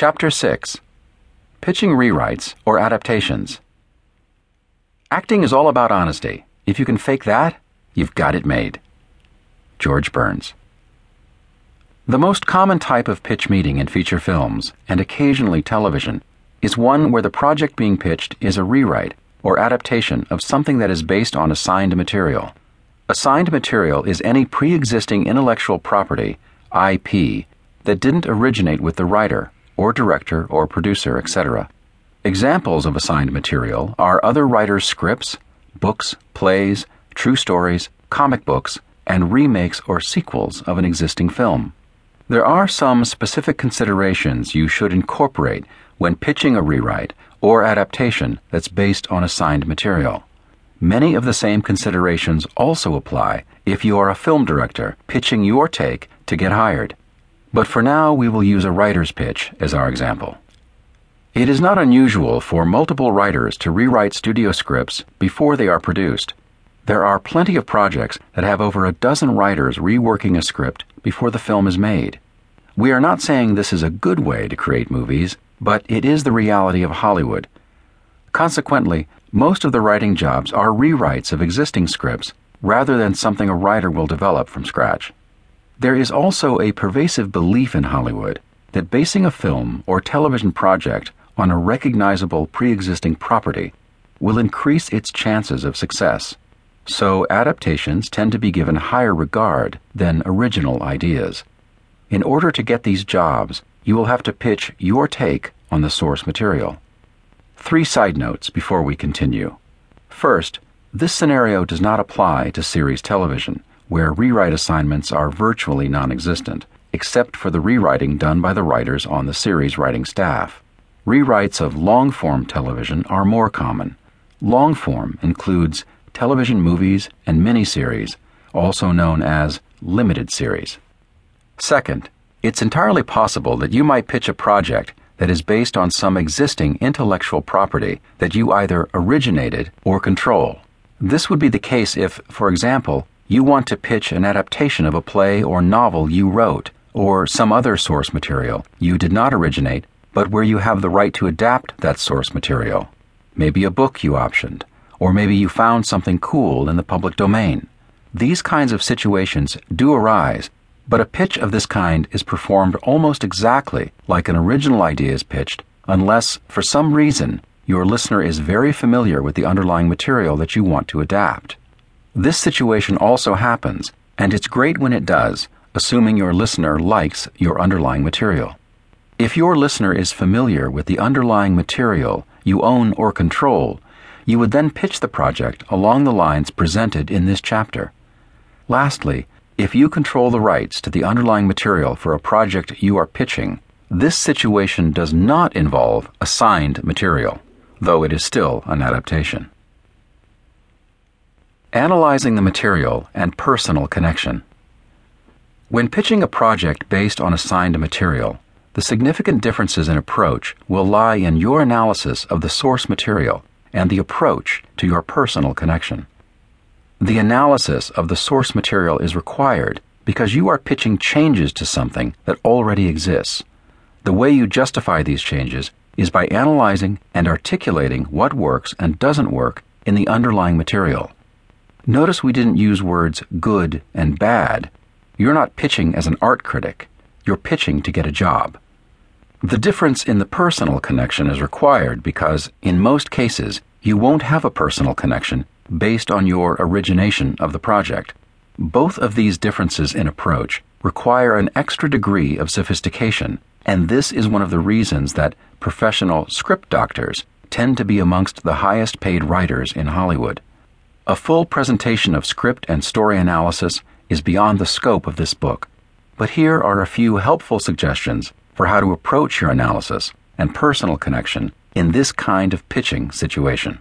Chapter 6 Pitching Rewrites or Adaptations. Acting is all about honesty. If you can fake that, you've got it made. George Burns. The most common type of pitch meeting in feature films, and occasionally television, is one where the project being pitched is a rewrite or adaptation of something that is based on assigned material. Assigned material is any pre existing intellectual property, IP, that didn't originate with the writer, or director, or producer, etc. Examples of assigned material are other writers' scripts, books, plays, true stories, comic books, and remakes or sequels of an existing film. There are some specific considerations you should incorporate when pitching a rewrite or adaptation that's based on assigned material. Many of the same considerations also apply if you are a film director pitching your take to get hired. But for now, we will use a writer's pitch as our example. It is not unusual for multiple writers to rewrite studio scripts before they are produced. There are plenty of projects that have over a dozen writers reworking a script before the film is made. We are not saying this is a good way to create movies, but it is the reality of Hollywood. Consequently, most of the writing jobs are rewrites of existing scripts rather than something a writer will develop from scratch. There is also a pervasive belief in Hollywood that basing a film or television project on a recognizable pre existing property will increase its chances of success. So, adaptations tend to be given higher regard than original ideas. In order to get these jobs, you will have to pitch your take on the source material. Three side notes before we continue. First, this scenario does not apply to series television, where rewrite assignments are virtually non existent, except for the rewriting done by the writers on the series writing staff. Rewrites of long form television are more common. Long form includes television movies and miniseries, also known as limited series. Second, it's entirely possible that you might pitch a project that is based on some existing intellectual property that you either originated or control. This would be the case if, for example, you want to pitch an adaptation of a play or novel you wrote, or some other source material you did not originate, but where you have the right to adapt that source material. Maybe a book you optioned, or maybe you found something cool in the public domain. These kinds of situations do arise but a pitch of this kind is performed almost exactly like an original idea is pitched, unless, for some reason, your listener is very familiar with the underlying material that you want to adapt. This situation also happens, and it's great when it does, assuming your listener likes your underlying material. If your listener is familiar with the underlying material you own or control, you would then pitch the project along the lines presented in this chapter. Lastly, if you control the rights to the underlying material for a project you are pitching, this situation does not involve assigned material, though it is still an adaptation. Analyzing the material and personal connection. When pitching a project based on assigned material, the significant differences in approach will lie in your analysis of the source material and the approach to your personal connection. The analysis of the source material is required because you are pitching changes to something that already exists. The way you justify these changes is by analyzing and articulating what works and doesn't work in the underlying material. Notice we didn't use words good and bad. You're not pitching as an art critic, you're pitching to get a job. The difference in the personal connection is required because, in most cases, you won't have a personal connection based on your origination of the project. Both of these differences in approach require an extra degree of sophistication, and this is one of the reasons that professional script doctors tend to be amongst the highest paid writers in Hollywood. A full presentation of script and story analysis is beyond the scope of this book, but here are a few helpful suggestions for how to approach your analysis and personal connection in this kind of pitching situation.